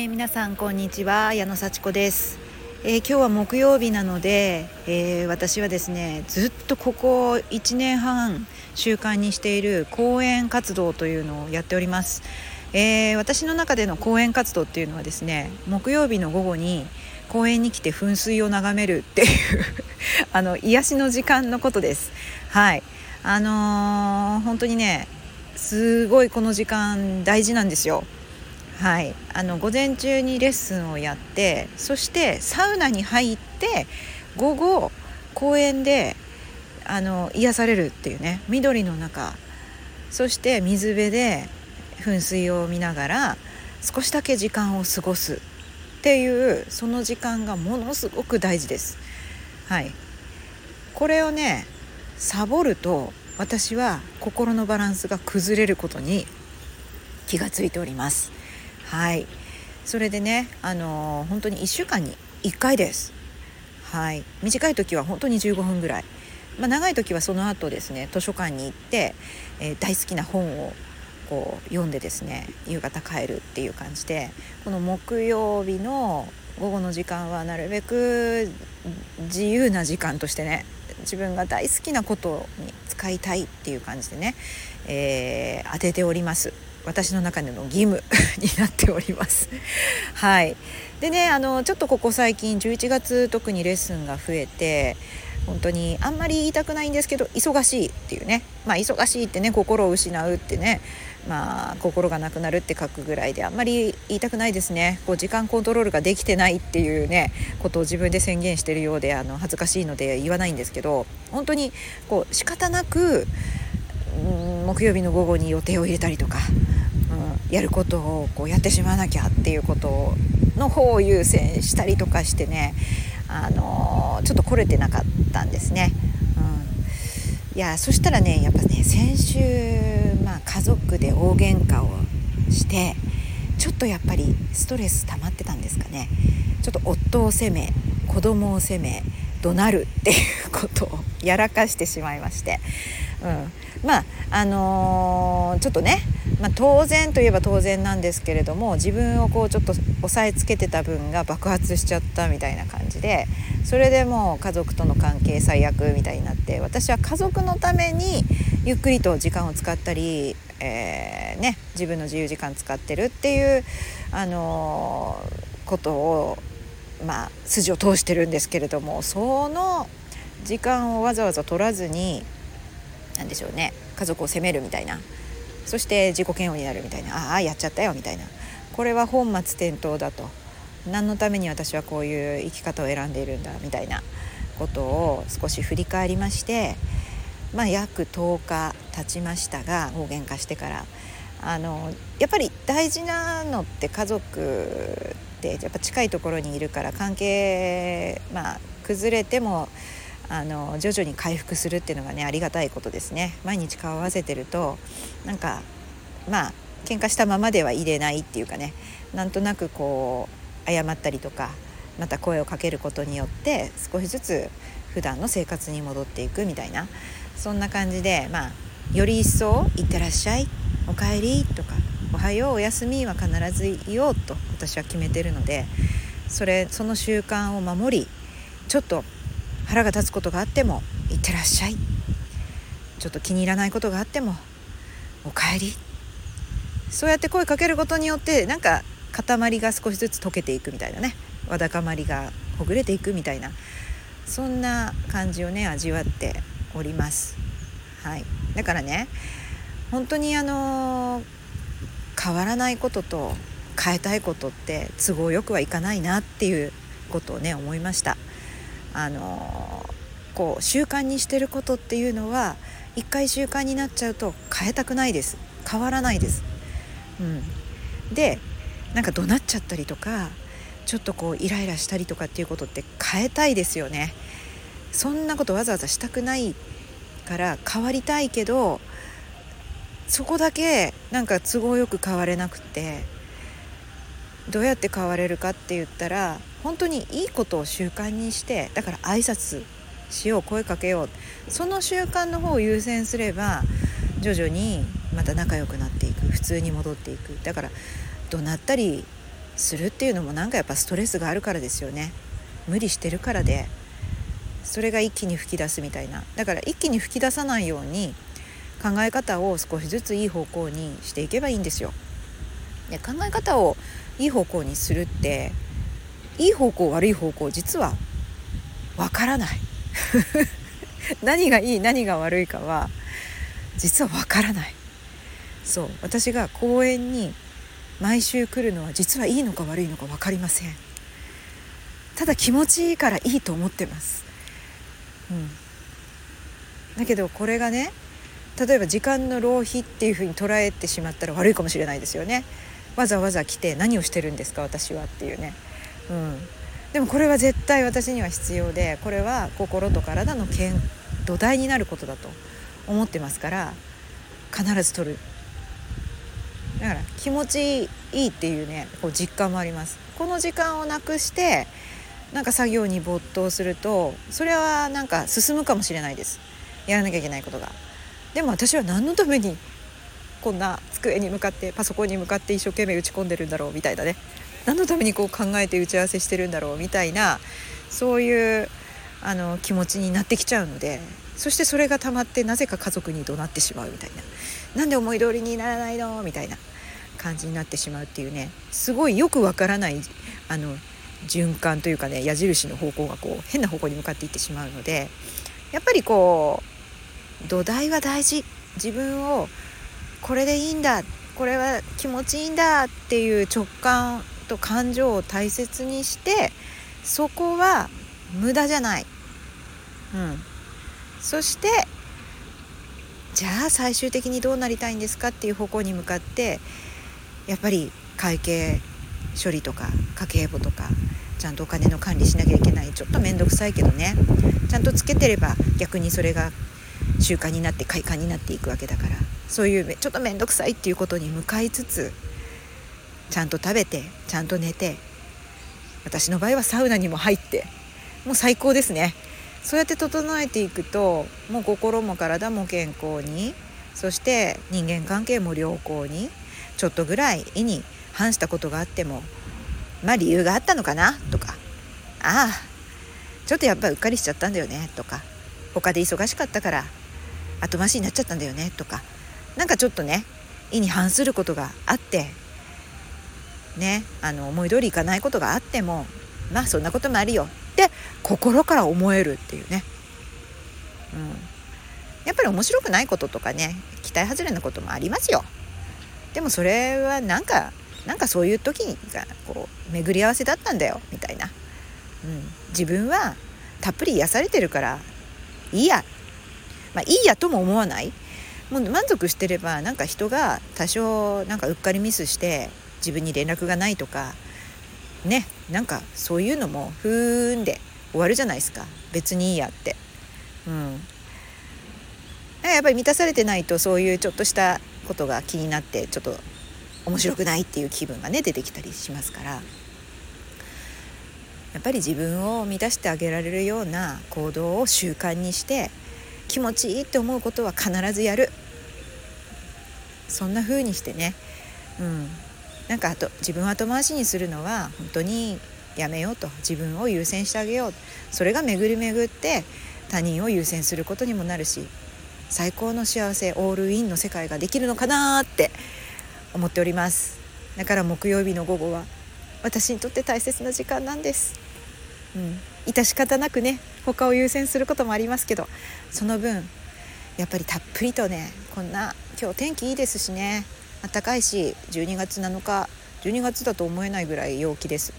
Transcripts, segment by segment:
えー、皆さんこんにちは矢野幸子です、えー、今日は木曜日なので、えー、私はですねずっとここ1年半習慣にしている講演活動というのをやっております、え私の中での講演活動っていうのはですね木曜日の午後に公園に来て噴水を眺めるっていう あの癒しの時間のことです。はい。あの本当にねすごいこの時間大事なんですよ。はい、あの午前中にレッスンをやってそしてサウナに入って午後公園であの癒されるっていうね緑の中そして水辺で噴水を見ながら少しだけ時間を過ごすっていうその時間がものすごく大事です。はい、これをねサボると私は心のバランスが崩れることに気がついております。はい。それでねあのー、本当に1週間に1回です。はい。短い時は本当に15分ぐらい、まあ、長い時はその後ですね図書館に行って、えー、大好きな本をこう読んでですね夕方帰るっていう感じでこの木曜日の午後の時間はなるべく自由な時間としてね自分が大好きなことに使いたいっていう感じでね、えー、当てております。私の中での義務 になっております。はいでねあのちょっとここ最近11月特にレッスンが増えて本当にあんまり言いたくないんですけど忙しいっていうねまあ忙しいってね心を失うってねまあ心がなくなるって書くぐらいであんまり言いたくないですねこう時間コントロールができてないっていうねことを自分で宣言してるようであの恥ずかしいので言わないんですけど本当にこう仕方なくうん木曜日の午後に予定を入れたりとか、うん、やることをこうやってしまわなきゃっていうことの方を優先したりとかしてね、あのー、ちょっと来れてなかったんですね。うん、いやそしたらねやっぱね先週、家族で大喧嘩をしてちょっとやっぱりストレス溜まってたんですかね。ちょっと夫を責め子供を責め怒鳴るっていうことを やらかしてしまいまして、うん、まああのー、ちょっとね、まあ、当然といえば当然なんですけれども自分をこうちょっと押さえつけてた分が爆発しちゃったみたいな感じでそれでもう家族との関係最悪みたいになって私は家族のためにゆっくりと時間を使ったり、えー、ね、自分の自由時間使ってるっていう、あのー、ことをまあ筋を通してるんですけれどもその時間をわざわざ取らずに何でしょうね家族を責めるみたいなそして自己嫌悪になるみたいなああやっちゃったよみたいな。これは本末転倒だと。何のために私はこういう生き方を選んでいるんだみたいなことを少し振り返りましてまあ約10日経ちましたが大喧嘩してから。あのやっぱり大事なのって家族ってやっぱ近いところにいるから関係まあ崩れてもあの徐々に回復するっていうのがねありがたいことですね。毎日顔合わせてるとなんかまあ喧嘩したままではいれないっていうかねなんとなくこう謝ったりとかまた声をかけることによって少しずつ普段の生活に戻っていくみたいな。そんな感じでまあより一層「いってらっしゃい」「おかえり」とか「おはよう」「おやすみ」は必ず言おうと私は決めてるのでそれその習慣を守りちょっと腹が立つことがあっても「いってらっしゃい」ちょっと気に入らないことがあっても「おかえり」そうやって声かけることによってなんか塊が少しずつ溶けていくみたいなねわだかまりがほぐれていくみたいなそんな感じをね味わっております。はい、だからね本当にあの変わらないことと変えたいことって都合よくはいかないなっていうことをね思いました。あのこう習慣にしてることっていうのは一回習慣になっちゃうと変えたくないです変わらないです。うん、でなんか怒鳴っちゃったりとかちょっとこうイライラしたりとかっていうことって変えたいですよね。そんなことわざわざしたくないから変わりたいけどそこだけなんか都合よく変われなくてどうやって変われるかって言ったら本当にいいことを習慣にしてだから挨拶しよう声かけよう。その習慣の方を優先すれば徐々にまた仲良くなっていく。普通に戻っていく。だから怒鳴ったりするっていうのもなんかやっぱストレスがあるからですよね。無理してるからで。それが一気に吹き出すみたいな。だから一気に吹き出さないように考え方を少しずついい方向にしていけばいいんですよ。で考え方をいい方向にするっていい方向悪い方向実はわからない。何がいい何が悪いかは実はわからない。そう。私が公園に毎週来るのは実はいいのか悪いのか分かりません。ただ気持ちいいからいいと思ってます。ん。だけどこれがね例えば時間の浪費っていうふうに捉えてしまったら悪いかもしれないですよね。わざわざ来て何をしてるんですか私はっていうね。うん。でもこれは絶対私には必要でこれは心と体の健土台になることだと思ってますから必ず取る。だから気持ちいいっていうねこう実感もあります。この時間をなくしてなんか作業に没頭するとそれはなんか進むかもしれないです。やらなきゃいけないことが。でも私は何のためにこんな机に向かってパソコンに向かって一生懸命打ち込んでるんだろうみたいなね。何のためにこう考えて打ち合わせしてるんだろうみたいなそういうあの気持ちになってきちゃうのでそしてそれがたまってなぜか家族に怒鳴ってしまうみたいな。なんで思い通りにならないのみたいな感じになってしまうっていうね。すごいよくわからないあの循環というかね矢印の方向がこう変な方向に向かっていってしまうのでやっぱりこう土台は大事。自分をこれでいいんだこれは気持ちいいんだっていう直感と感情を大切にしてそこは無駄じゃない、うん、そしてじゃあ最終的にどうなりたいんですかっていう方向に向かってやっぱり会計処理とか家計簿とかちゃんとお金の管理しなきゃいけない。ちょっと面倒くさいけどね。ちゃんとつけてれば逆にそれが習慣になって快感になっていくわけだから。そういうちょっと面倒くさいっていうことに向かいつつちゃんと食べてちゃんと寝て私の場合はサウナにも入ってもう最高ですね。そうやって整えていくともう心も体も健康にそして人間関係も良好にちょっとぐらい意に反したことがあってもまあ理由があったのかな？とか。ああちょっとやっぱうっかりしちゃったんだよね？とか。他で忙しかったから後回しになっちゃったんだよね？とか。なんかちょっとね意に反することがあってねあの思い通りいかないことがあってもまあそんなこともあるよ。って心から思えるっていうね、うん、やっぱり面白くないこととかね期待外れなこともありますよ。でもそれはなんかなんかそういう時がこう巡り合わせだったんだよみたいな、うん、自分はたっぷり癒されてるからいいや。まあいいやとも思わない？もう満足してればなんか人が多少なんかうっかりミスして自分に連絡がないとかね。なんかそういうのもふーんで終わるじゃないですか。別にいいやって。うん。やっぱり満たされてないとそういうちょっとしたことが気になってちょっと面白くないっていう気分がね出てきたりしますから。やっぱり自分を満たしてあげられるような行動を習慣にして気持ちいいって思うことは必ずやる。そんな風にしてね。うん。なんかあと自分を後回しにするのは本当にやめようと。自分を優先してあげよう。それが巡り巡って他人を優先することにもなるし最高の幸せオールインの世界ができるのかなって思っております。だから木曜日の午後は私にとって大切な時間なんです、うん、致し方なくね他を優先することもありますけどその分やっぱりたっぷりとねこんな今日天気いいですしね暖かいし12月7日12月だと思えないぐらい陽気です。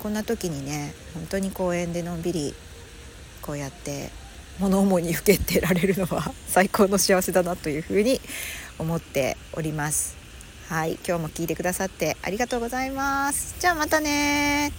こんな時にね本当に公園でのんびりこうやって物思いにふけてられるのは最高の幸せだなというふうに思っております。はい今日も聞いてくださってありがとうございます。じゃあまたね